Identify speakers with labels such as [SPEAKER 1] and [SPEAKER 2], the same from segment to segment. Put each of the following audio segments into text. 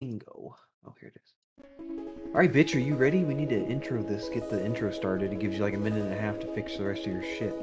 [SPEAKER 1] Bingo. Oh, here it is. All right, bitch, are you ready? We need to intro this, get the intro started. It gives you like a minute and a half to fix the rest of your shit.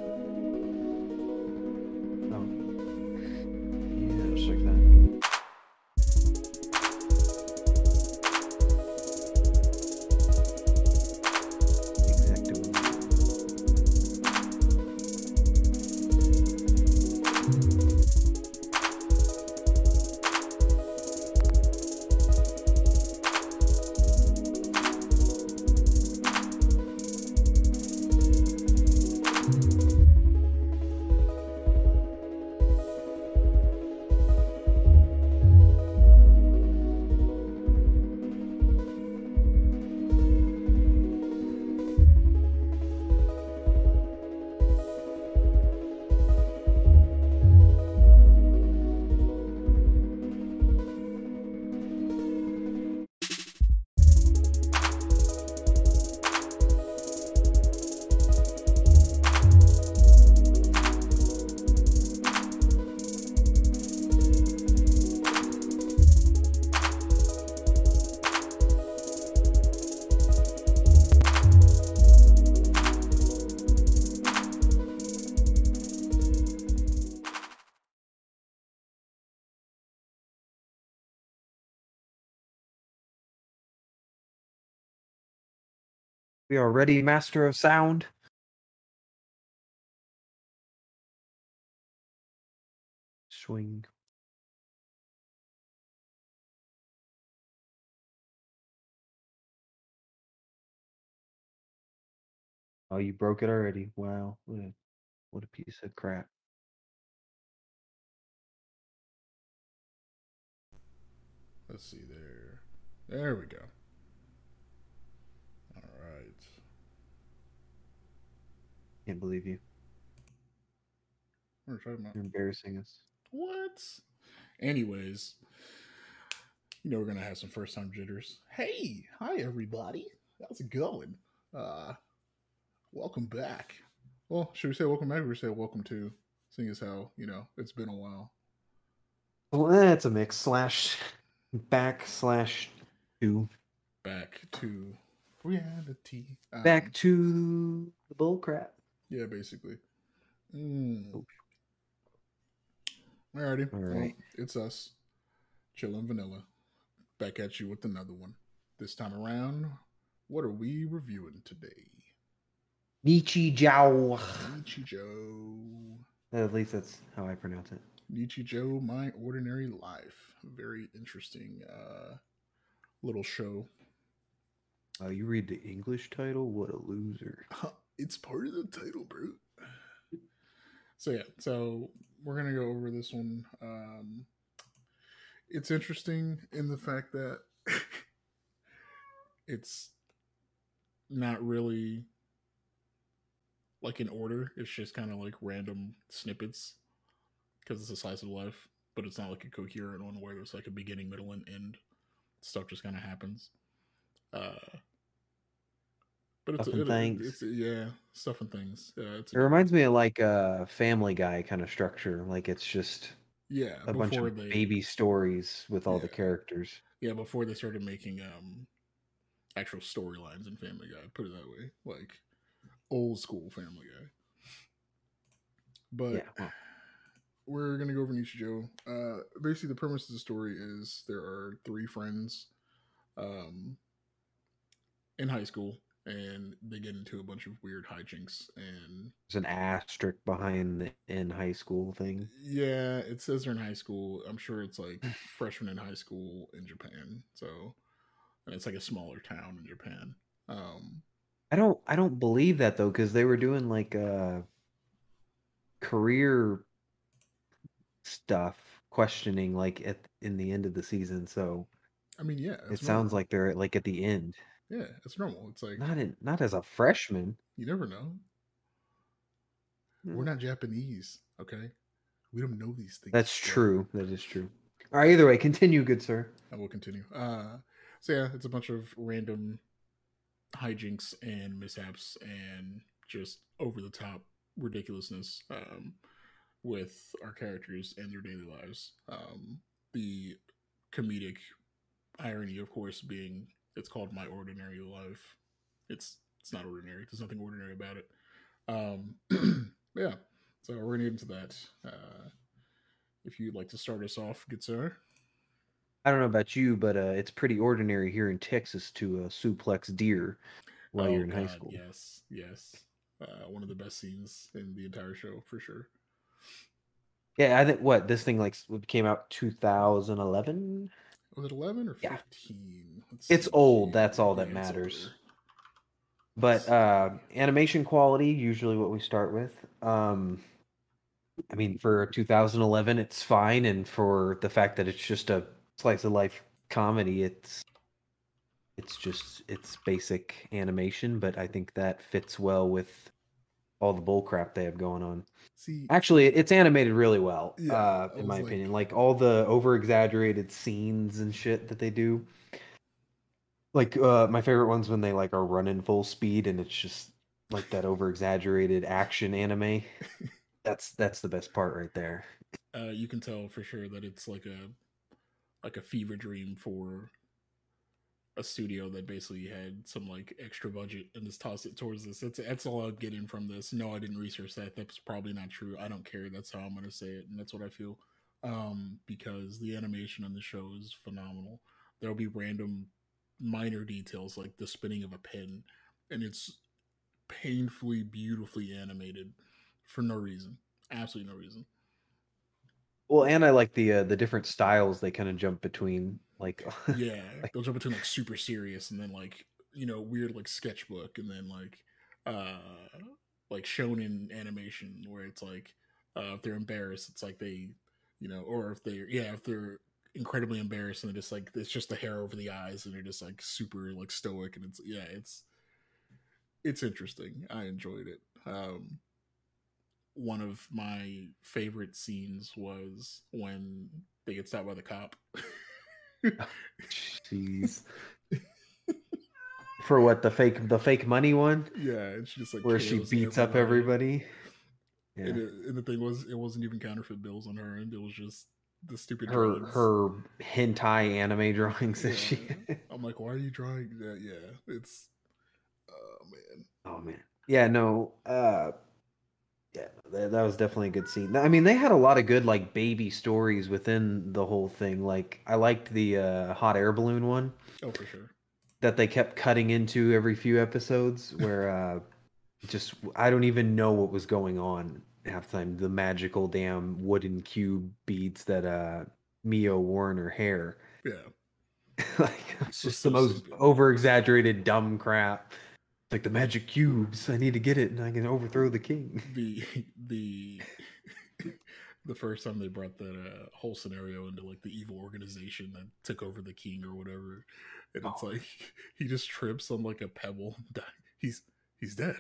[SPEAKER 1] We are ready, Master of Sound. Swing. Oh, you broke it already. Wow. What a, what a piece of crap.
[SPEAKER 2] Let's see there. There we go. All right.
[SPEAKER 1] Can't believe you.
[SPEAKER 2] What are we talking about?
[SPEAKER 1] You're embarrassing us.
[SPEAKER 2] What? Anyways, you know we're gonna have some first time jitters. Hey, hi everybody. How's it going? Uh welcome back. Well, should we say welcome back or say welcome to? Seeing as how, you know, it's been a while.
[SPEAKER 1] Well, eh, it's a mix. Slash back slash two.
[SPEAKER 2] Back to reality. Um,
[SPEAKER 1] Back to the bull crap.
[SPEAKER 2] Yeah, basically. Mm. Alrighty.
[SPEAKER 1] All
[SPEAKER 2] Well, it's us. Chillin' Vanilla. Back at you with another one. This time around, what are we reviewing today?
[SPEAKER 1] Nietzsche Jow.
[SPEAKER 2] Nichijou.
[SPEAKER 1] At least that's how I pronounce it.
[SPEAKER 2] Nichijou, My Ordinary Life. Very interesting uh, little show.
[SPEAKER 1] Oh, you read the English title? What a loser.
[SPEAKER 2] It's part of the title, bro. So yeah, so we're gonna go over this one. Um, it's interesting in the fact that it's not really like in order. It's just kind of like random snippets because it's a slice of life, but it's not like a coherent one where there's like a beginning, middle, and end. Stuff just kind of happens. Uh, but it's,
[SPEAKER 1] Stuff and
[SPEAKER 2] it-
[SPEAKER 1] things.
[SPEAKER 2] it's yeah, stuff and things. Yeah,
[SPEAKER 1] It reminds me of like a Family Guy kind of structure. Like it's just
[SPEAKER 2] yeah.
[SPEAKER 1] a bunch of
[SPEAKER 2] they
[SPEAKER 1] baby stories with all the characters.
[SPEAKER 2] yeah before they started making um actual storylines in Family Guy. Put it that way, like old school Family Guy. But
[SPEAKER 1] Yeah, well.
[SPEAKER 2] we're gonna go over Nichijou. Uh, basically, the premise of the story is there are three friends, um, in high school, and they get into a bunch of weird hijinks. And
[SPEAKER 1] There's an asterisk behind the in high school thing.
[SPEAKER 2] yeah, it says they're in high school. I'm sure it's like freshman in high school in Japan. So, and it's like a smaller town in Japan. Um,
[SPEAKER 1] I don't I don't believe that though, because they were doing like uh career stuff, questioning like at in the end of the season. So
[SPEAKER 2] I mean, yeah,
[SPEAKER 1] it sounds like they're like at the end.
[SPEAKER 2] Yeah, it's normal. It's like
[SPEAKER 1] Not in not as a freshman.
[SPEAKER 2] you never know. We're
[SPEAKER 1] Mm.
[SPEAKER 2] not Japanese, okay? We don't know these things.
[SPEAKER 1] That's
[SPEAKER 2] yet.
[SPEAKER 1] true. That is true. All right, either way, continue, good sir.
[SPEAKER 2] I will continue. Uh, so yeah, it's a bunch of random hijinks and mishaps and just over the top ridiculousness um, with our characters and their daily lives. Um, the comedic irony, of course, being it's called My Ordinary Life. It's it's not ordinary. There's nothing ordinary about it. Um, yeah. So we're gonna get into that. Uh, if you'd like to start us off, good sir.
[SPEAKER 1] I don't know about you, but uh, it's pretty ordinary here in Texas to uh, suplex deer while
[SPEAKER 2] Oh,
[SPEAKER 1] you're in high school.
[SPEAKER 2] Yes, yes. Uh, one of the best scenes in the entire show for sure.
[SPEAKER 1] Yeah, I think what this thing like came out 2011.
[SPEAKER 2] Was it eleven or
[SPEAKER 1] Yeah.
[SPEAKER 2] fifteen? Let's
[SPEAKER 1] It's
[SPEAKER 2] see
[SPEAKER 1] old, that's all that matters. But uh, animation quality, usually what we start with. Um, I mean, for 2011, it's fine, and for the fact that it's just a slice of life comedy, it's it's just it's basic animation. But I think that fits well with all the bull crap they have going on.
[SPEAKER 2] See,
[SPEAKER 1] Actually, it's animated really well,
[SPEAKER 2] Yeah,
[SPEAKER 1] uh, in my
[SPEAKER 2] like-
[SPEAKER 1] opinion. Like all the over exaggerated scenes and shit that they do. Like uh, my favorite ones when they like are running full speed and it's just like that over exaggerated action anime. That's that's the best part right there.
[SPEAKER 2] uh, you can tell for sure that it's like a like a fever dream for a studio that basically had some like extra budget and just tossed it towards this. That's that's all I'm getting from this. No, I didn't research that. That's probably not true. I don't care. That's how I'm gonna say it, and that's what I feel. Um, because the animation on the show is phenomenal. There'll be random minor details like the spinning of a pen, and it's painfully beautifully animated for no reason. Absolutely no reason.
[SPEAKER 1] Well, and I like the uh, the different styles they kind of jump between. Like
[SPEAKER 2] yeah
[SPEAKER 1] Like-
[SPEAKER 2] they'll jump between like super serious and then like you know weird like sketchbook and then like uh like shonen animation where it's like uh if they're embarrassed it's like they you know or if they're yeah if they're incredibly embarrassed and it's like it's just the hair over the eyes and they're just like super like stoic and it's yeah it's it's interesting. I enjoyed it. Um one of my favorite scenes was when they get stopped by the cop
[SPEAKER 1] jeez. For what the fake the fake money one
[SPEAKER 2] Yeah, and she just like
[SPEAKER 1] where she beats up everybody. Yeah.
[SPEAKER 2] And, it, and the thing was, it wasn't even counterfeit bills on her end. It was just the stupid
[SPEAKER 1] her
[SPEAKER 2] drawings.
[SPEAKER 1] her hentai anime drawings that she
[SPEAKER 2] Yeah. I'm like, why are you drawing that? Yeah, it's oh man.
[SPEAKER 1] oh man yeah no uh yeah that, that was definitely a good scene. I mean they had a lot of good like baby stories within the whole thing. Like i liked the uh hot air balloon one.
[SPEAKER 2] Oh, for sure.
[SPEAKER 1] that they kept cutting into every few episodes where uh just i don't even know what was going on half the time. The magical damn wooden cube beads that uh mio wore in her hair.
[SPEAKER 2] Yeah,
[SPEAKER 1] like it's just the most over exaggerated dumb crap. Like the magic cubes, I need to get it and I can overthrow the king.
[SPEAKER 2] the the the first time they brought that uh, whole scenario into like the evil organization that took over the king or whatever, and it's
[SPEAKER 1] Oh.
[SPEAKER 2] like he just trips on like a pebble. and He's he's dead.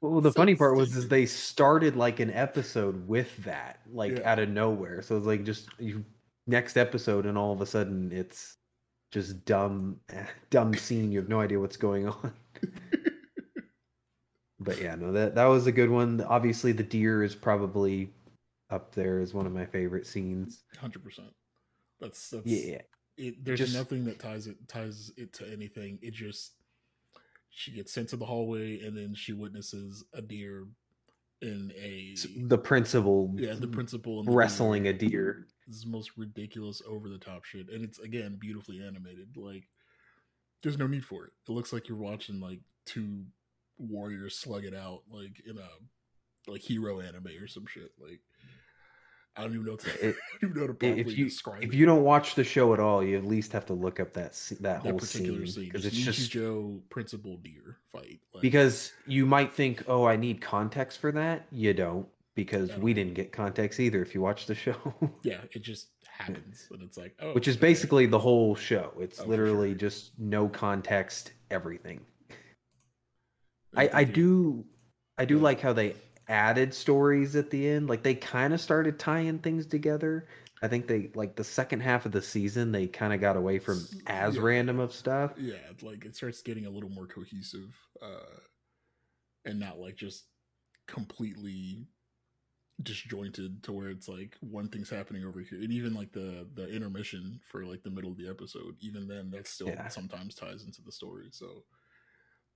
[SPEAKER 1] Well, the
[SPEAKER 2] So
[SPEAKER 1] funny part was is they started like an episode with that, like
[SPEAKER 2] Yeah.
[SPEAKER 1] out of nowhere. So it's like just you next episode, and all of a sudden it's just dumb, dumb scene. You have no idea what's going on. But yeah, no, that that was a good one. Obviously, the deer is probably up there as one of my favorite scenes.
[SPEAKER 2] Hundred percent. That's that's
[SPEAKER 1] Yeah,
[SPEAKER 2] it there's
[SPEAKER 1] Just-
[SPEAKER 2] nothing that ties it ties it to anything. It just she gets sent to the hallway and then she witnesses a deer in a
[SPEAKER 1] the principal,
[SPEAKER 2] yeah the principal the
[SPEAKER 1] wrestling a
[SPEAKER 2] deer. This is the most ridiculous over the top shit and it's again beautifully animated like there's no need for it it looks like you're watching like two warriors slug it out like in a like hero anime or some shit like i don't even know to,
[SPEAKER 1] It-
[SPEAKER 2] I don't even know how to properly
[SPEAKER 1] if you
[SPEAKER 2] describe
[SPEAKER 1] if
[SPEAKER 2] it.
[SPEAKER 1] you don't watch the show at all, you at least have to look up that that,
[SPEAKER 2] that
[SPEAKER 1] whole scene because it's just
[SPEAKER 2] Joe principal deer fight like,
[SPEAKER 1] because you might think, oh, I need context for that. You don't because we didn't get context either. If you watch the show,
[SPEAKER 2] yeah it just happens and it's like oh
[SPEAKER 1] which is
[SPEAKER 2] okay.
[SPEAKER 1] basically the whole show. It's
[SPEAKER 2] Oh,
[SPEAKER 1] literally
[SPEAKER 2] sure.
[SPEAKER 1] just no context, everything. I, I do I do
[SPEAKER 2] Yeah.
[SPEAKER 1] like how they added stories at the end. Like they kind of started tying things together. I think they like the second half of the season they kind of got away from as
[SPEAKER 2] yeah.
[SPEAKER 1] random of stuff.
[SPEAKER 2] yeah like it starts getting a little more cohesive uh and not like just completely disjointed to where it's like one thing's happening over here, and even like the the intermission for like the middle of the episode, even then that still
[SPEAKER 1] Yeah.
[SPEAKER 2] sometimes ties into the story. So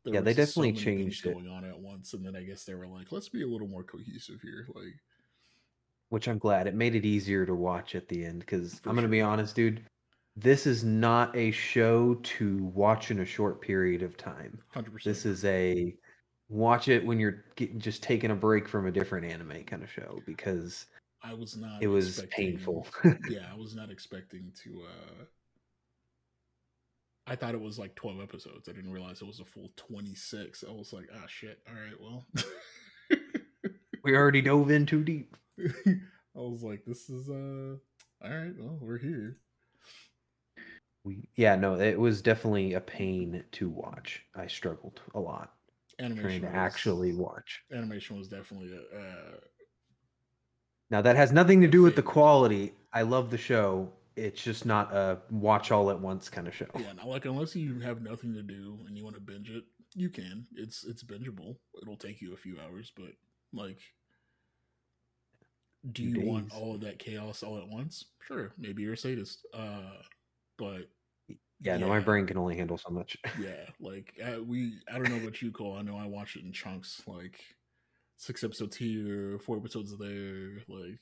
[SPEAKER 1] Yeah, they definitely
[SPEAKER 2] things
[SPEAKER 1] changed it.
[SPEAKER 2] going on at once, and then I guess they were like, let's be a little more cohesive here. Like,
[SPEAKER 1] which I'm glad. It made it easier to watch at the end because I'm gonna be honest, dude. This is not a show to watch in a short period of time.
[SPEAKER 2] hundred percent.
[SPEAKER 1] This is a watch it when you're getting, just taking a break from a different anime kind of show because
[SPEAKER 2] I was not.
[SPEAKER 1] it was painful.
[SPEAKER 2] yeah, I was not expecting to. uh I thought it was like twelve episodes. I didn't realize it was a full twenty six. I was like, ah, shit. All right, well.
[SPEAKER 1] we already dove in too deep.
[SPEAKER 2] I was like, this is uh all right, well, we're here.
[SPEAKER 1] We yeah, no, it was definitely a pain to watch. I struggled a lot
[SPEAKER 2] Animation
[SPEAKER 1] to
[SPEAKER 2] was,
[SPEAKER 1] actually watch.
[SPEAKER 2] animation was definitely a uh
[SPEAKER 1] Now that has nothing to do with the quality. I love the show. It's just not a watch all at once kind of show.
[SPEAKER 2] yeah, now like unless you have nothing to do and you want to binge it, you can. It's it's bingeable. It'll take you a few hours, but like do you want all of that chaos all at once? Sure, maybe you're a sadist. Uh but
[SPEAKER 1] Yeah, no, my brain can only handle so much.
[SPEAKER 2] yeah like uh, we i don't know what you call i know i watch it in chunks like six episodes here four episodes there like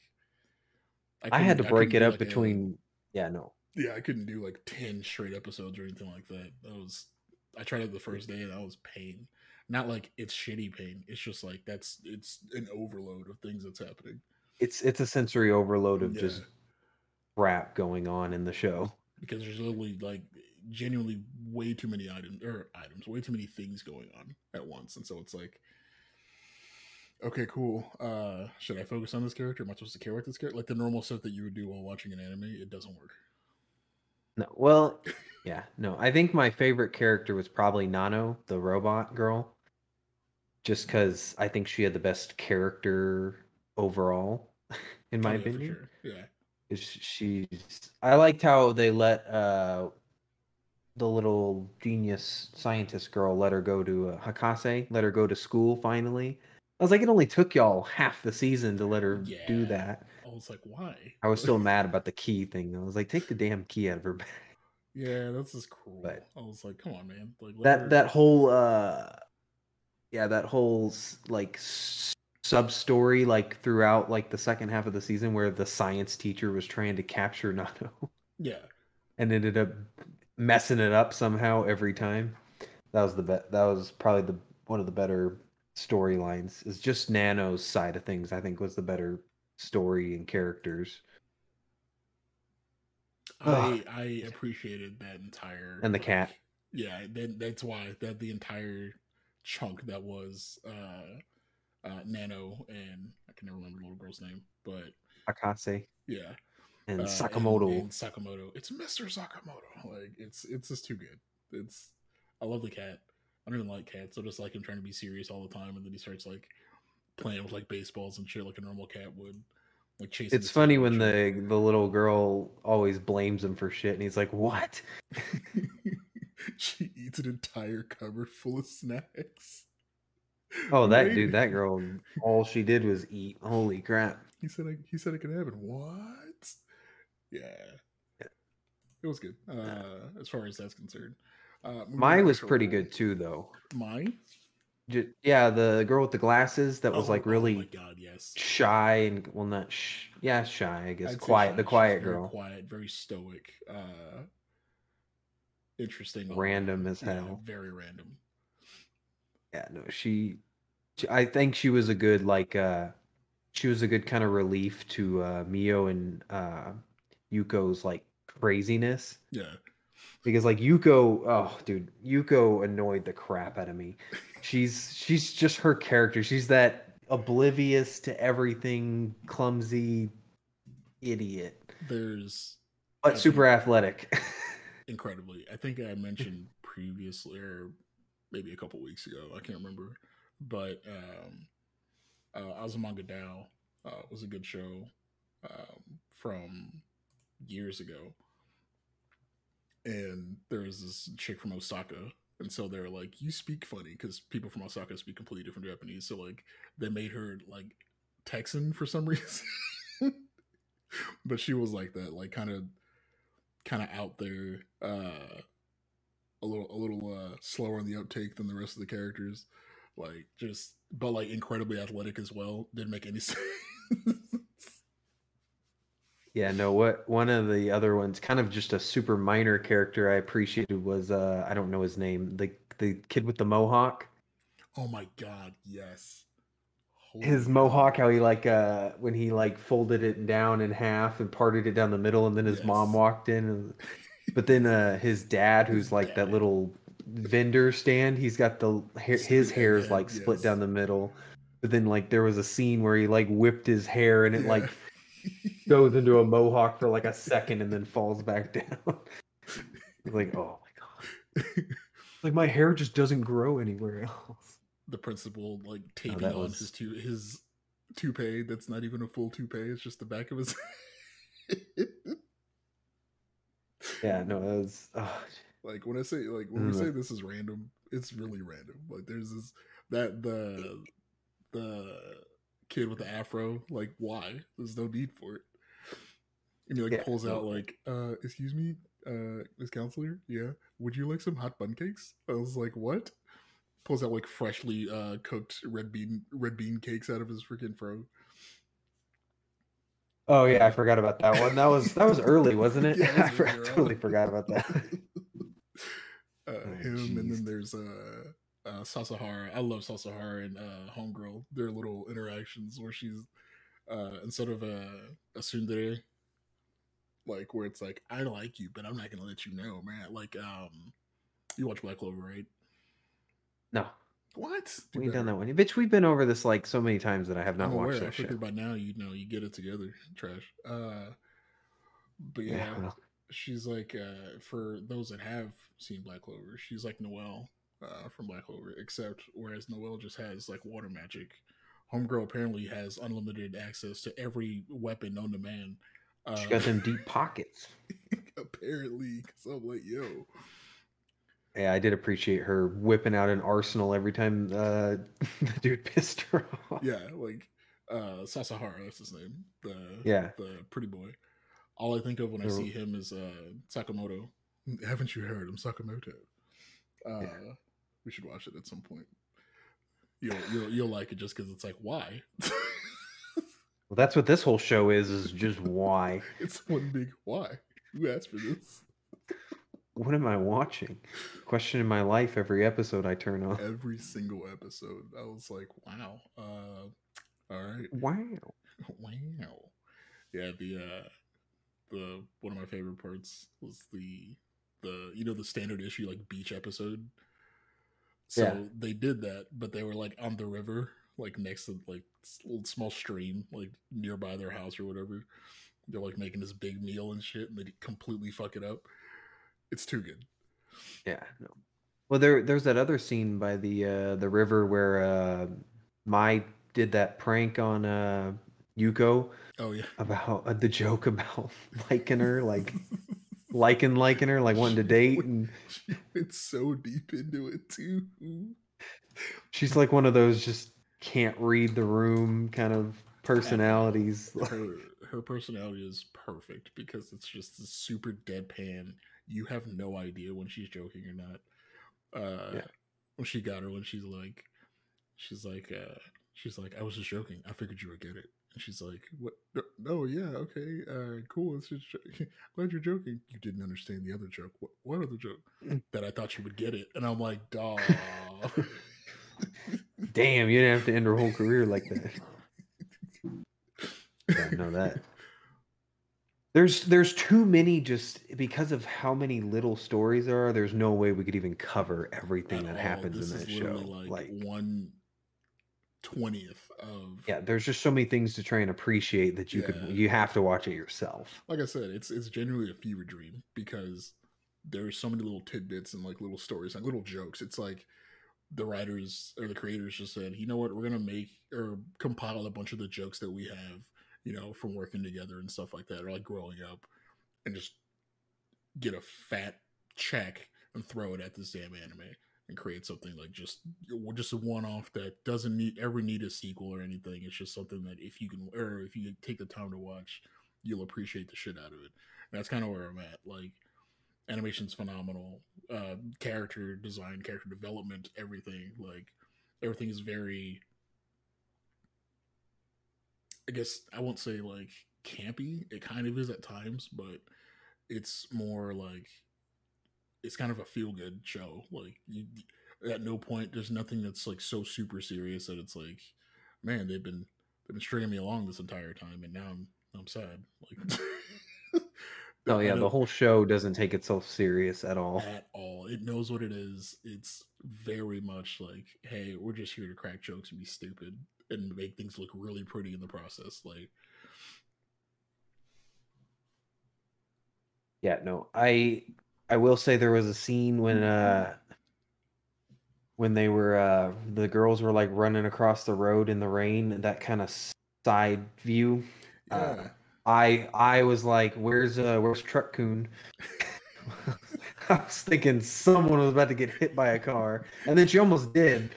[SPEAKER 1] I had to break it up
[SPEAKER 2] like, a-
[SPEAKER 1] between yeah, no.
[SPEAKER 2] yeah i couldn't do like 10 straight episodes or anything like that that was i tried it the first day and that was pain not like it's shitty pain it's just like that's it's an overload of things that's happening
[SPEAKER 1] It's it's a sensory overload of
[SPEAKER 2] Yeah.
[SPEAKER 1] just crap going on in the show.
[SPEAKER 2] because there's literally like genuinely way too many items or items, way too many things going on at once, and so it's like, okay, cool. Uh, should I focus on this character? Am I supposed to care about this character? Like the normal stuff that you would do while watching an anime, it doesn't work.
[SPEAKER 1] No, well, yeah, no. I think my favorite character was probably Nano, the robot girl, just because I think she had the best character overall, in my
[SPEAKER 2] Oh, yeah,
[SPEAKER 1] opinion.
[SPEAKER 2] sure. Yeah,
[SPEAKER 1] she's I liked how they let uh the little genius scientist girl let her go to uh, Hakase, let her go to school finally. I was like, it only took y'all half the season to let her do that.
[SPEAKER 2] I was like, why?
[SPEAKER 1] I was still mad about the key thing. I was like, take the damn key out of her bag.
[SPEAKER 2] Yeah, that's just cruel.
[SPEAKER 1] But-
[SPEAKER 2] I was like, come on, man. Like
[SPEAKER 1] That
[SPEAKER 2] her-
[SPEAKER 1] that whole uh yeah, that whole like sub story like throughout like the second half of the season where the science teacher was trying to capture Nano.
[SPEAKER 2] yeah,
[SPEAKER 1] and ended up messing it up somehow every time. That was the be- that was probably the one of the better storylines. Is just Nano's side of things. I think was the better story and characters.
[SPEAKER 2] I
[SPEAKER 1] Ugh.
[SPEAKER 2] I appreciated that entire
[SPEAKER 1] And the
[SPEAKER 2] like,
[SPEAKER 1] cat.
[SPEAKER 2] Yeah, that, that's why that the entire chunk that was uh, uh, Nano and I can never remember the little girl's name, but
[SPEAKER 1] Hakase
[SPEAKER 2] yeah,
[SPEAKER 1] and
[SPEAKER 2] uh,
[SPEAKER 1] Sakamoto.
[SPEAKER 2] and, and Sakamoto. It's Mister Sakamoto. Like it's it's just too good. It's I love the cat. I don't even like cats. I just like him trying to be serious all the time, and then he starts like playing with like baseballs and shit like a normal cat would. Like chasing.
[SPEAKER 1] it's funny when the the little girl always blames him for shit, and he's like, "What?"
[SPEAKER 2] she eats an entire cupboard full of snacks.
[SPEAKER 1] Oh, that dude, that girl, all she did was eat. Holy crap!
[SPEAKER 2] He said I, he said it could happen. What? Yeah. It was good. Uh as far as that's concerned. Uh moving
[SPEAKER 1] was pretty good too, though. Mine? Yeah, the girl with the glasses that was
[SPEAKER 2] Oh,
[SPEAKER 1] like
[SPEAKER 2] oh
[SPEAKER 1] really
[SPEAKER 2] my god, yes.
[SPEAKER 1] shy and well not sh- yeah shy i guess
[SPEAKER 2] I'd say
[SPEAKER 1] quiet
[SPEAKER 2] shy.
[SPEAKER 1] the
[SPEAKER 2] She's
[SPEAKER 1] quiet
[SPEAKER 2] very
[SPEAKER 1] girl
[SPEAKER 2] Quiet, very stoic. Uh interesting.
[SPEAKER 1] Random as
[SPEAKER 2] Yeah,
[SPEAKER 1] hell.
[SPEAKER 2] very random.
[SPEAKER 1] yeah no she, she i think she was a good like uh she was a good kind of relief to uh mio and uh yuko's like craziness
[SPEAKER 2] Yeah.
[SPEAKER 1] because like yuko oh dude yuko annoyed the crap out of me she's she's just her character she's that oblivious to everything clumsy idiot
[SPEAKER 2] There's
[SPEAKER 1] but super athletic
[SPEAKER 2] incredibly. I think I mentioned previously, or maybe a couple weeks ago. I can't remember, but um, uh, Azumanga Daioh uh, was a good show um, from years ago, and there was this chick from Osaka, and so they're like, "You speak funny," because people from Osaka speak completely different Japanese. So like, they made her like Texan for some reason. but she was like that, like kind of kind of out there, uh a little a little uh slower on the uptake than the rest of the characters. Like just but like incredibly athletic as well. Didn't make any sense.
[SPEAKER 1] Yeah, no, what one of the other ones, kind of just a super minor character I appreciated was uh I don't know his name, the the kid with the mohawk.
[SPEAKER 2] oh my god, yes.
[SPEAKER 1] His
[SPEAKER 2] Holy
[SPEAKER 1] mohawk, how he like uh when he like folded it down in half and parted it down the middle, and then his mom walked in, and but then uh his dad,
[SPEAKER 2] His
[SPEAKER 1] who's like that little vendor stand, he's got the hair, his hair is like split
[SPEAKER 2] yes.
[SPEAKER 1] down the middle. But then like there was a scene where he like whipped his hair and it like
[SPEAKER 2] Yeah.
[SPEAKER 1] Goes into a mohawk for like a second and then falls back down. like, oh my god. Like my hair just doesn't grow anywhere else.
[SPEAKER 2] the principal like taping
[SPEAKER 1] that
[SPEAKER 2] on
[SPEAKER 1] was-
[SPEAKER 2] his tu- his toupee that's not even a full toupee it's just the back of his
[SPEAKER 1] Yeah, no, it was oh,
[SPEAKER 2] like when i say like when we
[SPEAKER 1] Mm.
[SPEAKER 2] say this is random it's really random like there's this that the the kid with the afro like why? There's no need for it. And he like
[SPEAKER 1] Yeah,
[SPEAKER 2] pulls out like uh excuse me uh miss counselor? Yeah. Would you like some hot bun cakes? I was like what? Pulls out like freshly uh cooked red bean red bean cakes out of his freaking fro
[SPEAKER 1] Oh yeah, I forgot about that one. That was that was early, wasn't it?
[SPEAKER 2] Yeah,
[SPEAKER 1] I, totally forgot about that.
[SPEAKER 2] uh,
[SPEAKER 1] Oh,
[SPEAKER 2] him and then there's uh, uh Sasahara. I love Sasahara and uh Homegirl. Their little interactions where she's uh instead of a a tsundere, like where it's like I like you, but I'm not gonna let you know, man. Like um, you watch Black Clover, right?
[SPEAKER 1] No,
[SPEAKER 2] What? Do
[SPEAKER 1] we ain't done that one. Bitch, we've been over this like so many times that I have not
[SPEAKER 2] I'm
[SPEAKER 1] watched
[SPEAKER 2] aware. I
[SPEAKER 1] that
[SPEAKER 2] figured by now you know you get it together, trash. Uh, but yeah,
[SPEAKER 1] Yeah,
[SPEAKER 2] she's like uh for those that have seen Black Clover, she's like Noelle uh from Black Clover, except whereas Noelle just has like water magic, Homegirl apparently has unlimited access to every weapon known to man. Uh,
[SPEAKER 1] she got them deep pockets.
[SPEAKER 2] apparently, because I'm like, yo,
[SPEAKER 1] Yeah, I did appreciate her whipping out an arsenal every time uh, the dude pissed her off.
[SPEAKER 2] yeah, like uh Sasahara, that's his name, the
[SPEAKER 1] Yeah.
[SPEAKER 2] the pretty boy. All I think of when I see him is uh Sakamoto. Haven't you heard? I'm Sakamoto. Uh,
[SPEAKER 1] Yeah.
[SPEAKER 2] We should watch it at some point. You'll you'll you'll like it just because it's like why.
[SPEAKER 1] Well, that's what this whole show is, is just why.
[SPEAKER 2] it's one big why. Who asked for this?
[SPEAKER 1] What am I watching? Question in my life every episode I turn on.
[SPEAKER 2] Every single episode, I was like, wow. Uh, all right.
[SPEAKER 1] Wow.
[SPEAKER 2] wow. Yeah, the uh the one of my favorite parts was the the you know the standard issue like beach episode. So
[SPEAKER 1] Yeah.
[SPEAKER 2] they did that, but they were like on the river, like next to like little small stream, like nearby their house or whatever. They're like making this big meal and shit, and they completely fuck it up. It's too good.
[SPEAKER 1] Yeah. No. Well, there there's that other scene by the uh, the river where uh, Mai did that prank on uh, Yuko
[SPEAKER 2] Oh yeah,
[SPEAKER 1] about uh, the joke about liking her, like liking liking her, like wanting to date, and
[SPEAKER 2] she went so deep into it too.
[SPEAKER 1] she's like one of those just can't read the room kind of personalities.
[SPEAKER 2] her her personality is perfect because it's just this super deadpan. You have no idea when she's joking or not. Uh
[SPEAKER 1] Yeah.
[SPEAKER 2] when she got her when she's like she's like uh she's like, I was just joking. I figured you would get it. And she's like, What no, no yeah, okay, uh cool. It's just jo- glad you're joking. You didn't understand the other joke. What what other joke? that I thought you would get it. And I'm like, dog.
[SPEAKER 1] Damn, you didn't have to end her whole career like that. Yeah, no, that there's there's too many just because of how many little stories there are. There's no way we could even cover everything
[SPEAKER 2] At
[SPEAKER 1] that
[SPEAKER 2] all.
[SPEAKER 1] happens
[SPEAKER 2] This
[SPEAKER 1] in that show.
[SPEAKER 2] literally
[SPEAKER 1] Like,
[SPEAKER 2] one twentieth of
[SPEAKER 1] yeah, there's just so many things to try and appreciate that you
[SPEAKER 2] Yeah.
[SPEAKER 1] could you have to watch it yourself.
[SPEAKER 2] like I said, it's it's genuinely a fever dream because there's so many little tidbits and like little stories, like little jokes. It's like the writers or the creators just said, you know what, we're gonna make or compile a bunch of the jokes that we have, you know, from working together and stuff like that, or like growing up, and just get a fat check and throw it at this damn anime. And create something like just just a one off that doesn't need ever need a sequel or anything. It's just something that if you can or if you take the time to watch, you'll appreciate the shit out of it. And that's kind of where I'm at. Like animation's phenomenal, uh, character design, character development, everything. Like everything is very. I guess I won't say like campy. It kind of is at times, but it's more like it's kind of a feel good show. Like you, at no point there's nothing that's like so super serious that it's like, man, they've been they've been stringing me along this entire time, and now I'm I'm sad. Like.
[SPEAKER 1] Oh yeah, the whole show doesn't take itself serious at all.
[SPEAKER 2] At all. It knows what it is. It's very much like, hey, we're just here to crack jokes and be stupid and make things look really pretty in the process. Like
[SPEAKER 1] Yeah, no. I I will say there was a scene when uh when they were uh the girls were like running across the road in the rain, that kind of side view.
[SPEAKER 2] yeah.
[SPEAKER 1] Uh, I I was like, "Where's uh where's Truck-kun?" I was thinking someone was about to get hit by a car, and then she almost did.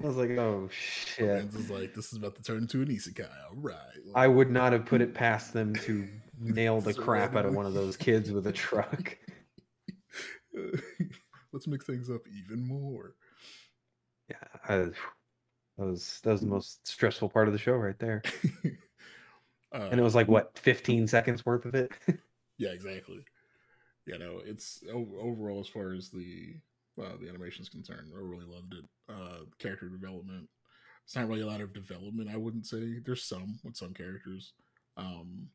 [SPEAKER 1] I was like, "Oh shit!"
[SPEAKER 2] Is like, this is about to turn into an isekai. All right.
[SPEAKER 1] I would not have put it past them to nail the crap out of one of those kids with a truck.
[SPEAKER 2] let's mix things up even more.
[SPEAKER 1] Yeah, I, that was that was the most stressful part of the show right there,
[SPEAKER 2] uh,
[SPEAKER 1] and it was like what 15 seconds worth of it.
[SPEAKER 2] Yeah, exactly. You know, it's overall as far as the uh, the animation is concerned, I really loved it. Uh, character development. It's not really a lot of development, I wouldn't say. There's some with some characters, um,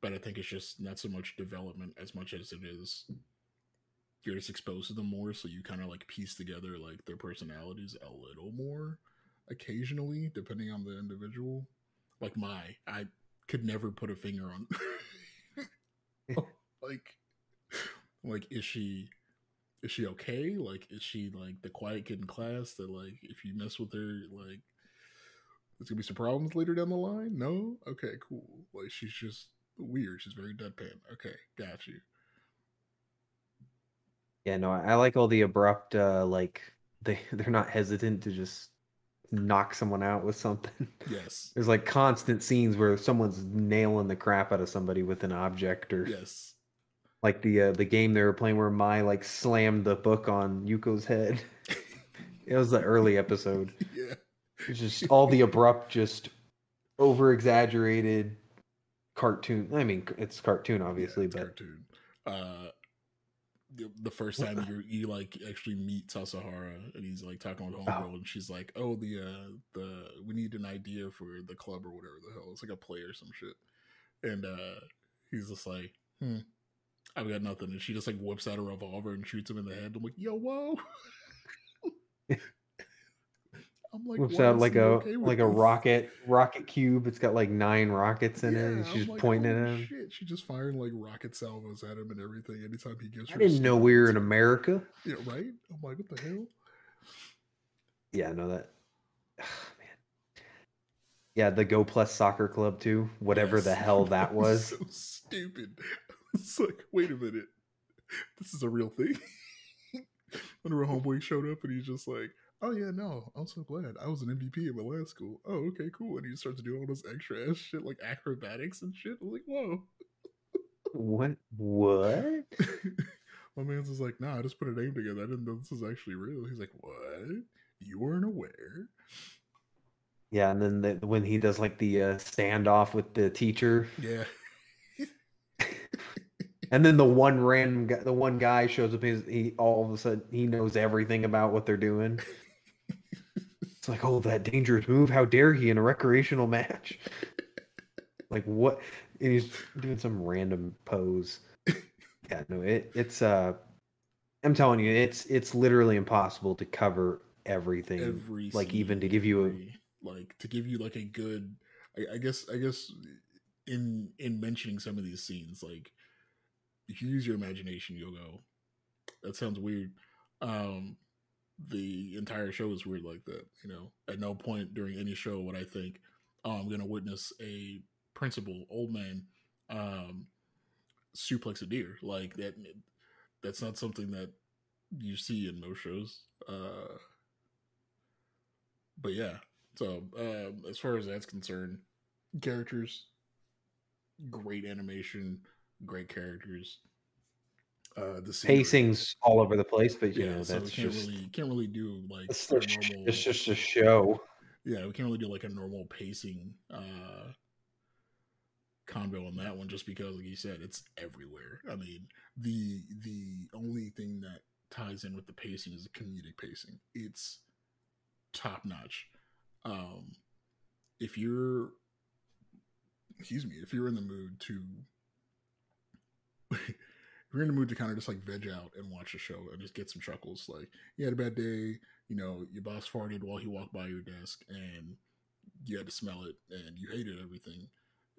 [SPEAKER 2] but I think it's just not so much development as much as it is you're just exposed to them more, so you kind of like piece together like their personalities a little more occasionally, depending on the individual. Like my, I could never put a finger on like like is she is she okay? Like is she like the quiet kid in class that like if you mess with her like there's gonna be some problems later down the line? No? Okay cool. Like she's just weird. She's very deadpan. Okay got you
[SPEAKER 1] Yeah, no, I I like all the abrupt, uh, like they they're not hesitant to just knock someone out with something.
[SPEAKER 2] yes
[SPEAKER 1] There's like constant scenes where someone's nailing the crap out of somebody with an object, or
[SPEAKER 2] yes
[SPEAKER 1] like the uh, the game they were playing where Mai like slammed the book on Yuko's head. it was the early episode.
[SPEAKER 2] yeah
[SPEAKER 1] It's just all the abrupt, just over exaggerated cartoon. I mean, it's cartoon, obviously,
[SPEAKER 2] yeah, it's
[SPEAKER 1] but
[SPEAKER 2] cartoon uh the, the first time you you like actually meet Sasahara and he's like talking with homegirl
[SPEAKER 1] Oh.
[SPEAKER 2] and she's like, "Oh, the uh the we need an idea for the club or whatever the hell. It's like a play or some shit." And uh he's just like, "Hmm, I've got nothing." And she just like whips out a revolver and shoots him in the head. I'm like, "Yo, whoa!" I'm like,
[SPEAKER 1] whips
[SPEAKER 2] "Why
[SPEAKER 1] out like a
[SPEAKER 2] okay
[SPEAKER 1] like a
[SPEAKER 2] this?"
[SPEAKER 1] rocket rocket cube. It's got like nine rockets in it. and She's just
[SPEAKER 2] like,
[SPEAKER 1] pointing at
[SPEAKER 2] "Holy
[SPEAKER 1] him.
[SPEAKER 2] Shit, she just firing like rocket salvos at him and everything. Anytime he gives
[SPEAKER 1] I
[SPEAKER 2] her,
[SPEAKER 1] didn't know we were in. America.
[SPEAKER 2] Yeah, right. I'm like, what the hell?
[SPEAKER 1] Yeah, I know that. man. Yeah, the Go Plus Soccer Club too. Whatever the hell that was.
[SPEAKER 2] so stupid. It's like, wait a minute, this is a real thing. when her homeboy showed up and he's just like, "Oh yeah, no, I'm so glad I was an MVP in my last school." Oh, okay, cool. And he starts do all this extra ass shit like acrobatics and shit. I'm like, whoa.
[SPEAKER 1] What? What?
[SPEAKER 2] my man's just like, nah, I just put a name together. I didn't know this was actually real. He's like, what? You weren't aware?
[SPEAKER 1] Yeah, and then the, when he does like the uh, standoff with the teacher,
[SPEAKER 2] Yeah.
[SPEAKER 1] and then the one random guy, the one guy shows up. He's, he all of a sudden he knows everything about what they're doing. It's like, oh, that dangerous move! How dare he in a recreational match? like what? And he's doing some random pose. Yeah, no, it it's uh, I'm telling you, it's it's literally impossible to cover everything.
[SPEAKER 2] every
[SPEAKER 1] like even to give you a
[SPEAKER 2] like to give you like a good I, I guess i guess in in mentioning some of these scenes like if you use your imagination you'll go that sounds weird um the entire show is weird like that you know at no point during any show would i think oh i'm gonna witness a principal old man um suplex a deer like that that's not something that you see in most shows. Uh, but yeah, so uh, as far as that's concerned, characters, great animation, great characters. Uh, the scenery.
[SPEAKER 1] Pacing's all over the place, but you
[SPEAKER 2] yeah,
[SPEAKER 1] know
[SPEAKER 2] so
[SPEAKER 1] that's
[SPEAKER 2] can't
[SPEAKER 1] just
[SPEAKER 2] really can't really do like
[SPEAKER 1] it's,
[SPEAKER 2] a
[SPEAKER 1] a sh-
[SPEAKER 2] normal.
[SPEAKER 1] it's just a show.
[SPEAKER 2] yeah, we can't really do like a normal pacing uh combo on that one just because like you said it's everywhere. I mean, the the only thing that ties in with the pacing is the comedic pacing. It's top notch. Um if you're excuse me, if you're in the mood to you're in the mood to kind of just like veg out and watch a show and just get some chuckles, like you had a bad day, you know, your boss farted while he walked by your desk and you had to smell it and you hated everything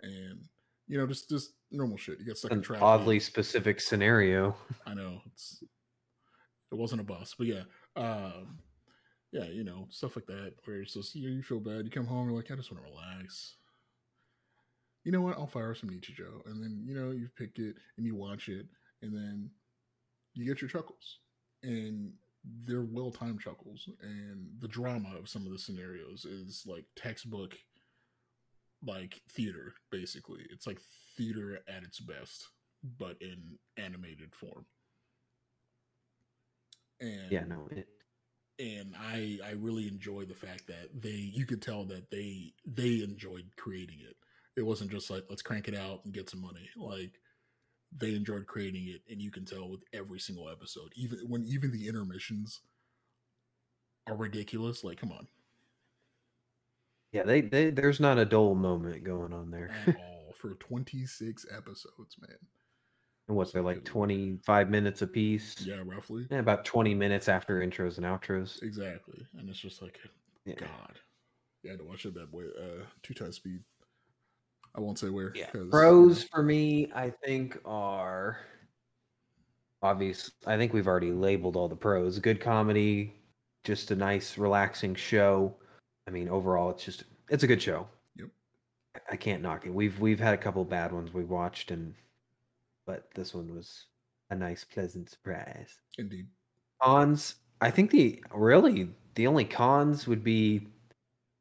[SPEAKER 2] and you know just just normal shit. You get stuck in traffic.
[SPEAKER 1] oddly specific scenario.
[SPEAKER 2] i know it's it wasn't a bus but yeah um yeah you know stuff like that where it's just you, you feel bad you come home you're like i just want to relax you know what? I'll fire some Nichijou and then you know you pick it and you watch it and then you get your chuckles. And they're well-timed chuckles. And the drama of some of the scenarios is like textbook like theater basically. It's like theater at its best but in animated form. And
[SPEAKER 1] Yeah, no, it,
[SPEAKER 2] and i i really enjoy the fact that they you could tell that they they enjoyed creating it. It wasn't just like let's crank it out and get some money. Like they enjoyed creating it and you can tell with every single episode even when even the intermissions are ridiculous like come on
[SPEAKER 1] yeah, they, they there's not a dull moment going on there.
[SPEAKER 2] at all for 26 episodes man
[SPEAKER 1] and what
[SPEAKER 2] So
[SPEAKER 1] they're like 25 minutes a piece.
[SPEAKER 2] yeah roughly
[SPEAKER 1] And about 20 minutes after intros and outros.
[SPEAKER 2] exactly and it's just like
[SPEAKER 1] Yeah.
[SPEAKER 2] god yeah i had to watch it that way uh two times speed i won't say where
[SPEAKER 1] Yeah.
[SPEAKER 2] 'cause,
[SPEAKER 1] Pros for me, I think, are obvious. I think we've already labeled all the pros. Good comedy, just a nice, relaxing show. I mean, overall, it's just it's a good show.
[SPEAKER 2] Yep.
[SPEAKER 1] I- I can't knock it. We've we've had a couple bad ones we've watched, and but this one was a nice, pleasant surprise.
[SPEAKER 2] indeed
[SPEAKER 1] Cons, I think the really the only cons would be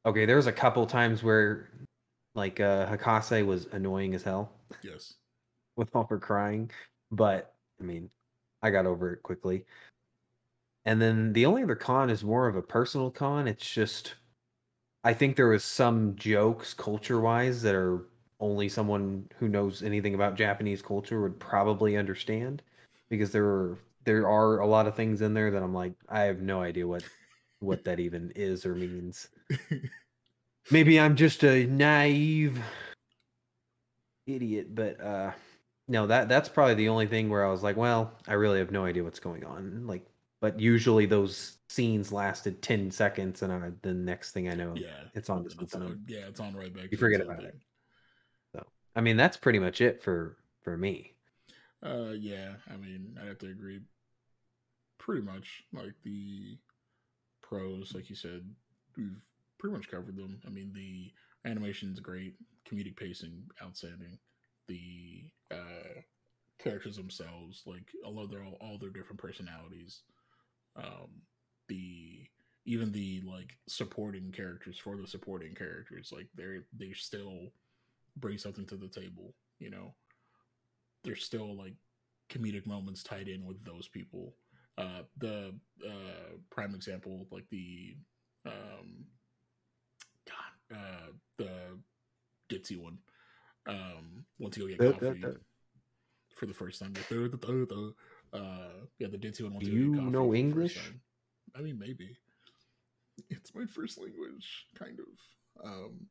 [SPEAKER 1] okay. There was a couple times where like uh Hakase was annoying as hell
[SPEAKER 2] yes
[SPEAKER 1] with all her crying, but I mean, I got over it quickly. And then the only other con is more of a personal con. It's just I think there was some jokes culture wise that are only someone who knows anything about Japanese culture would probably understand because there are there are a lot of things in there that I'm like I have no idea what what that even is or means. Maybe I'm just a naive idiot, but uh no, that that's probably the only thing where I was like, well, I really have no idea what's going on. Like but usually those scenes lasted 10 seconds and I, the next thing I know,
[SPEAKER 2] yeah
[SPEAKER 1] it's on to
[SPEAKER 2] and it's on, yeah it's on right back
[SPEAKER 1] You forget about it. I mean, that's pretty much it for for me.
[SPEAKER 2] Uh, yeah, I mean, I have to agree. Pretty much, like the pros, like you said, we've pretty much covered them. I mean, the animation's great, comedic pacing outstanding. The uh, characters themselves, like love their all, all their different personalities. Um, the even the like supporting characters for the supporting characters, like they're they still bring something to the table. You know, there's still like comedic moments tied in with those people. Uh, the uh, prime example, like the um, uh, the ditzy one. Um, went to go get
[SPEAKER 1] uh,
[SPEAKER 2] coffee
[SPEAKER 1] uh.
[SPEAKER 2] for the first time. Uh, yeah, the ditzy one. Went
[SPEAKER 1] Do
[SPEAKER 2] to go get
[SPEAKER 1] you
[SPEAKER 2] coffee
[SPEAKER 1] know English?
[SPEAKER 2] I mean, maybe. It's my first language, kind of. Um,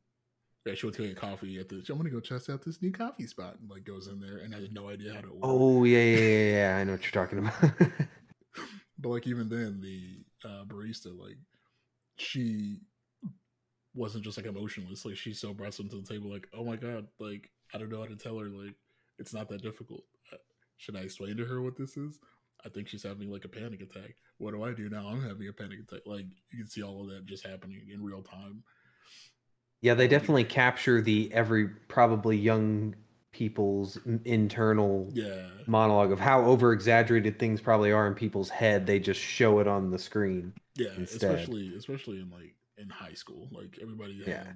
[SPEAKER 2] yeah, she went to go get coffee at the. I'm gonna go test out this new coffee spot, and like goes in there, and I had no idea how to order.
[SPEAKER 1] Oh yeah, yeah, yeah, yeah. I know what you're talking about.
[SPEAKER 2] But like even then, the uh, barista, like she wasn't just like emotionless. Like she so brought something to the table, like, oh my god, like I don't know how to tell her, like it's not that difficult. Uh, Should I explain to her what this is? I think she's having like a panic attack. What do I do now? I'm having a panic attack. Like you can see all of that just happening in real time.
[SPEAKER 1] yeah, they definitely capture the every probably young people's internal
[SPEAKER 2] Yeah,
[SPEAKER 1] monologue of how over exaggerated things probably are in people's head. They just show it on the screen.
[SPEAKER 2] yeah.
[SPEAKER 1] instead.
[SPEAKER 2] Especially especially in like in high school, like everybody had.
[SPEAKER 1] Yeah.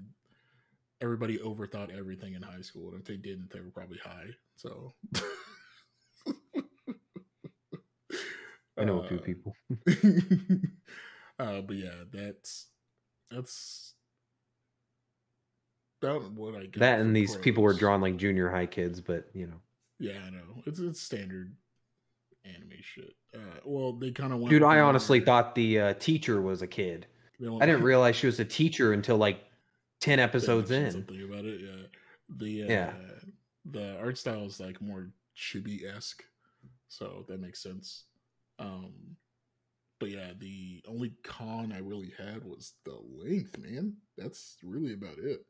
[SPEAKER 2] Everybody overthought everything in high school, and if they didn't, they were probably high. So,
[SPEAKER 1] I know a few
[SPEAKER 2] Uh,
[SPEAKER 1] people.
[SPEAKER 2] uh, but yeah, that's that's about what I got.
[SPEAKER 1] That and these people were drawn like junior high kids, but you know.
[SPEAKER 2] Yeah, I know. It's it's standard anime shit. Uh, well, they kind of went.
[SPEAKER 1] Dude, I honestly thought the uh, teacher was a kid. I didn't realize she was a teacher until like 10 episodes in.
[SPEAKER 2] Something about it, yeah. The uh,
[SPEAKER 1] Yeah.
[SPEAKER 2] the art style is like more chibi esque, so that makes sense. Um, but yeah, the only con I really had was the length, man. That's really about it.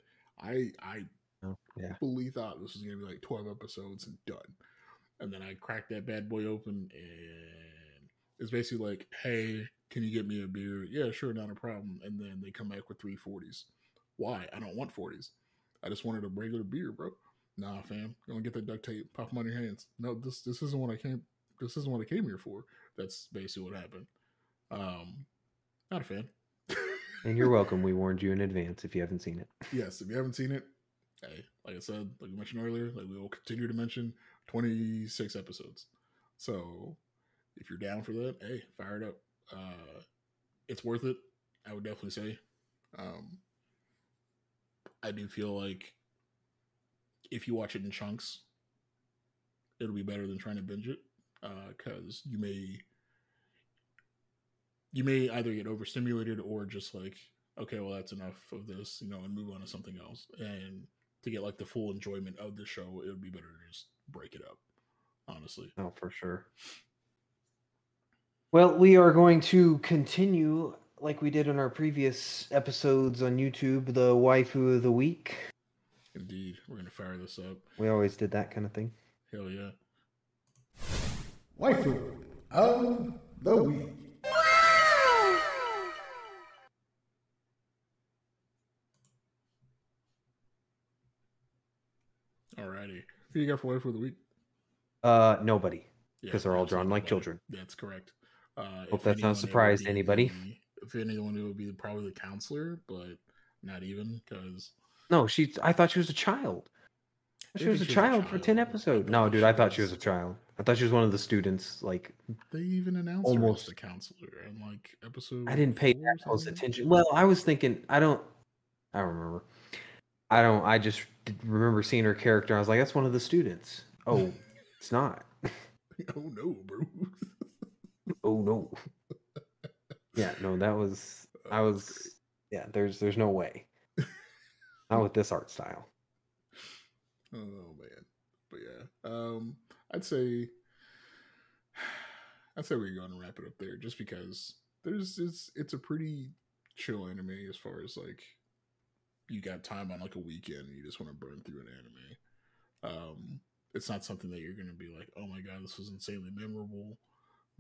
[SPEAKER 2] I I
[SPEAKER 1] Oh, yeah.
[SPEAKER 2] fully thought this was gonna be like twelve episodes and done, and then I cracked that bad boy open, and it's basically like, hey, can you get me a beer? Yeah, sure, not a problem. And then they come back with three forties. Why? I don't want forties. I just wanted a regular beer, bro. Nah, fam, gonna get that duct tape. Pop them on your hands. No, this this isn't what I came. This isn't what I came here for. That's basically what happened. Um, not a fan.
[SPEAKER 1] And you're welcome. We warned you in advance if you haven't seen it.
[SPEAKER 2] yes, if you haven't seen it, hey, like I said, like we mentioned earlier, like we will continue to mention 26 episodes. So if you're down for that, hey, fire it up. Uh it's worth it, I would definitely say. Um I do feel like if you watch it in chunks, it'll be better than trying to binge it. Uh, cause you may you may either get overstimulated or just like okay, well, that's enough of this, you know, and move on to something else. And to get like the full enjoyment of the show, it would be better to just break it up, honestly.
[SPEAKER 1] Oh, for sure. Well, we are going to continue like we did in our previous episodes on YouTube, the waifu of the week.
[SPEAKER 2] Indeed, we're gonna fire this up.
[SPEAKER 1] We always did that kind of thing.
[SPEAKER 2] Hell yeah!
[SPEAKER 3] Waifu of the week.
[SPEAKER 2] Alrighty, who you got for wife for the week?
[SPEAKER 1] Uh, nobody.
[SPEAKER 2] Yeah,
[SPEAKER 1] 'Cause they're all drawn like
[SPEAKER 2] nobody.
[SPEAKER 1] children.
[SPEAKER 2] That's correct. Uh,
[SPEAKER 1] Hope that's not
[SPEAKER 2] anyone, it would
[SPEAKER 1] surprise
[SPEAKER 2] be
[SPEAKER 1] anybody.
[SPEAKER 2] if anyone, it would be probably the counselor, but not even because
[SPEAKER 1] No, she. I thought she was a child. She was a
[SPEAKER 2] she was a
[SPEAKER 1] child for ten episodes. No, dude, I thought she was a child. I thought she was one of the students. Like,
[SPEAKER 2] they even announced her
[SPEAKER 1] Almost.
[SPEAKER 2] as the counselor in like episode.
[SPEAKER 1] I didn't pay that close attention. Well, I was thinking. I don't. I don't remember. I don't. I just remember seeing her character. I was like, that's one of the students. Oh, it's not.
[SPEAKER 2] oh no, bro.
[SPEAKER 1] Oh no. Yeah, no, that was. I
[SPEAKER 2] Oh,
[SPEAKER 1] was.
[SPEAKER 2] great.
[SPEAKER 1] Yeah, there's there's no way. Not with this art style.
[SPEAKER 2] Oh man, but yeah, um, I'd say, I'd say we're going to wrap it up there, just because there's it's it's a pretty chill anime as far as like you got time on like a weekend and you just want to burn through an anime. Um, it's not something that you're going to be like, oh my god, this was insanely memorable.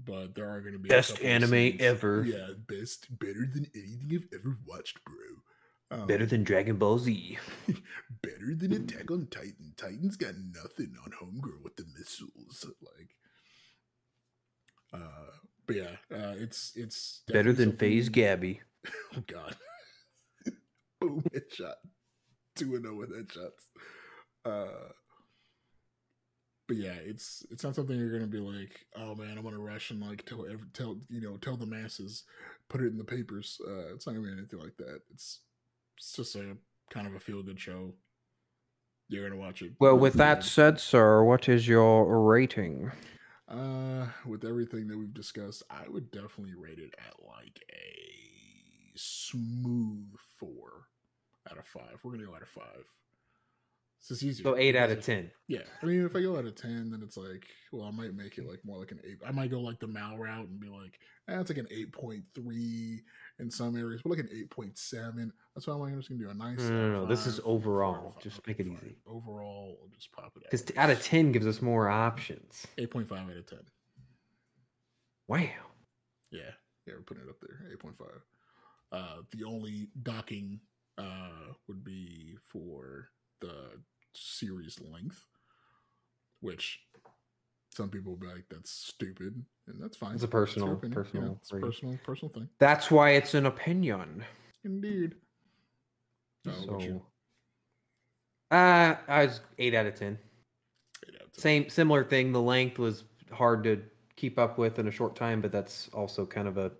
[SPEAKER 2] But there are going to be
[SPEAKER 1] Best anime
[SPEAKER 2] scenes-
[SPEAKER 1] ever.
[SPEAKER 2] Yeah, best, better than anything I've ever watched, bro. Um,
[SPEAKER 1] Better than Dragon Ball Z.
[SPEAKER 2] better than Attack on Titan. Titan's got nothing on Homegirl with the missiles. Like, uh, but yeah, uh, it's it's
[SPEAKER 1] Better than Phase Gabby.
[SPEAKER 2] Oh God! Boom! Headshot. Two and zero with headshots. Uh, but yeah, it's it's not something you're gonna be like, oh man, I'm gonna rush and like tell every, tell you know tell the masses, put it in the papers. Uh, it's not gonna be anything like that. It's it's just a kind of a feel good show. You're gonna watch it.
[SPEAKER 1] Well, with that said, sir, what is your rating?
[SPEAKER 2] uh, with everything that we've discussed, I would definitely rate it at like a smooth four out of five. We're gonna go out of five. It's just easier.
[SPEAKER 1] So eight out of ten.
[SPEAKER 2] Yeah, I mean, if I go out of ten, then it's like, well, I might make it like more like an eight. I might go like the Mal route and be like, eh, like an eight point three in some areas, but like an eight point seven. That's why I'm like, I'm just gonna do a nice.
[SPEAKER 1] No, no, no, this is overall.
[SPEAKER 2] of
[SPEAKER 1] Just make it easy.
[SPEAKER 2] Overall, I'll just pop it out.
[SPEAKER 1] Because out of ten gives us more options.
[SPEAKER 2] eight point five out of ten.
[SPEAKER 1] Wow.
[SPEAKER 2] Yeah, yeah, we're putting it up there. Eight point five. Uh, the only docking uh would be for the series length. which some people will be like, "That's stupid," and that's fine.
[SPEAKER 1] It's a personal- personal
[SPEAKER 2] it's a personal, personal thing.
[SPEAKER 1] That's why it's an opinion.
[SPEAKER 2] Indeed. What you?
[SPEAKER 1] So, uh, I was eight out of ten.
[SPEAKER 2] Eight out of 10.
[SPEAKER 1] Same similar thing. The length was hard to keep up with in a short time, but that's also kind of a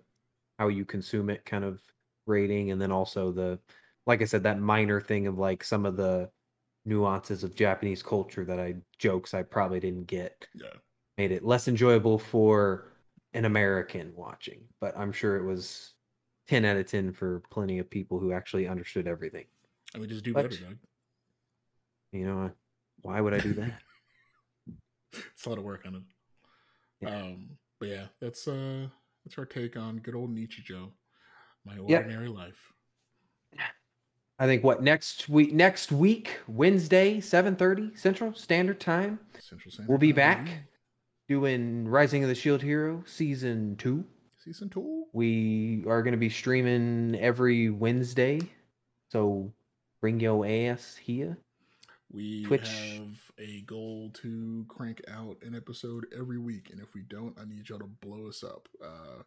[SPEAKER 1] how you consume it kind of rating, and then also the like I said, that minor thing of like some of the nuances of Japanese culture that I jokes I probably didn't get
[SPEAKER 2] Yeah.
[SPEAKER 1] made it less enjoyable for an American watching. But I'm sure it was ten out of ten for plenty of people who actually understood everything.
[SPEAKER 2] I would just do
[SPEAKER 1] But-
[SPEAKER 2] better, Doug.
[SPEAKER 1] You know, why would I do that?
[SPEAKER 2] It's a lot of work on it.
[SPEAKER 1] Yeah.
[SPEAKER 2] Um, but yeah, that's uh that's our take on good old Nichijou. My
[SPEAKER 1] Yep.
[SPEAKER 2] ordinary life.
[SPEAKER 1] I think what next week next week, Wednesday, 7:30 Central Standard Time,
[SPEAKER 2] Central Standard
[SPEAKER 1] we'll be back doing Rising of the Shield Hero season 2.
[SPEAKER 2] Season two.
[SPEAKER 1] We are going to be streaming every Wednesday. So bring your ass here.
[SPEAKER 2] We
[SPEAKER 1] Twitch.
[SPEAKER 2] have a goal to crank out an episode every week, and if we don't, I need y'all to blow us up. Uh,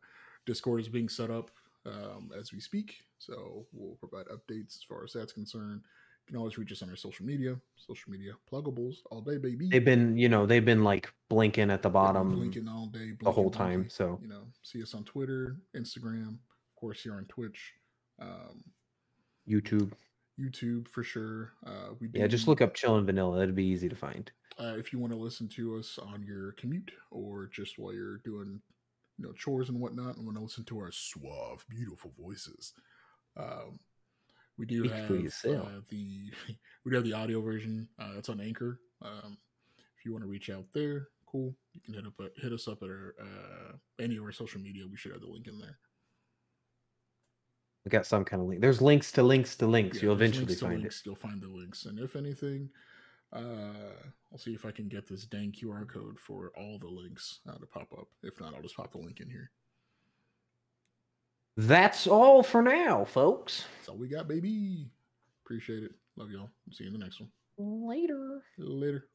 [SPEAKER 2] Discord is being set up um, as we speak, so we'll provide updates as far as that's concerned. You can always reach us on our social media, social media pluggables all day, baby.
[SPEAKER 1] They've been, you know, they've been like blinking at the bottom
[SPEAKER 2] blinking all day,
[SPEAKER 1] the whole time.
[SPEAKER 2] day.
[SPEAKER 1] So
[SPEAKER 2] you know, see us on Twitter, Instagram, of course, here on Twitch, um,
[SPEAKER 1] YouTube.
[SPEAKER 2] YouTube for sure. Uh, we
[SPEAKER 1] Yeah, just look up Chillin' Vanilla. That'd be easy to find.
[SPEAKER 2] uh, if you want to listen to us on your commute or just while you're doing you know chores and whatnot and want to listen to our suave beautiful voices um, we do
[SPEAKER 1] Speak
[SPEAKER 2] have uh, the we do have the audio version uh, that's on anchor um, if you want to reach out there cool you can hit up uh, hit us up at our uh, any of our social media we should have the link in there
[SPEAKER 1] We got some kind of link. There's links to links to links.
[SPEAKER 2] Yeah,
[SPEAKER 1] You'll eventually
[SPEAKER 2] links
[SPEAKER 1] find
[SPEAKER 2] links. You'll find the links, and if anything, uh, I'll see if I can get this dang QR code for all the links uh, to pop up. If not, I'll just pop the link in here.
[SPEAKER 1] That's all for now, folks.
[SPEAKER 2] That's all we got, baby. Appreciate it. Love y'all. See you in the next one.
[SPEAKER 1] Later.
[SPEAKER 2] Later.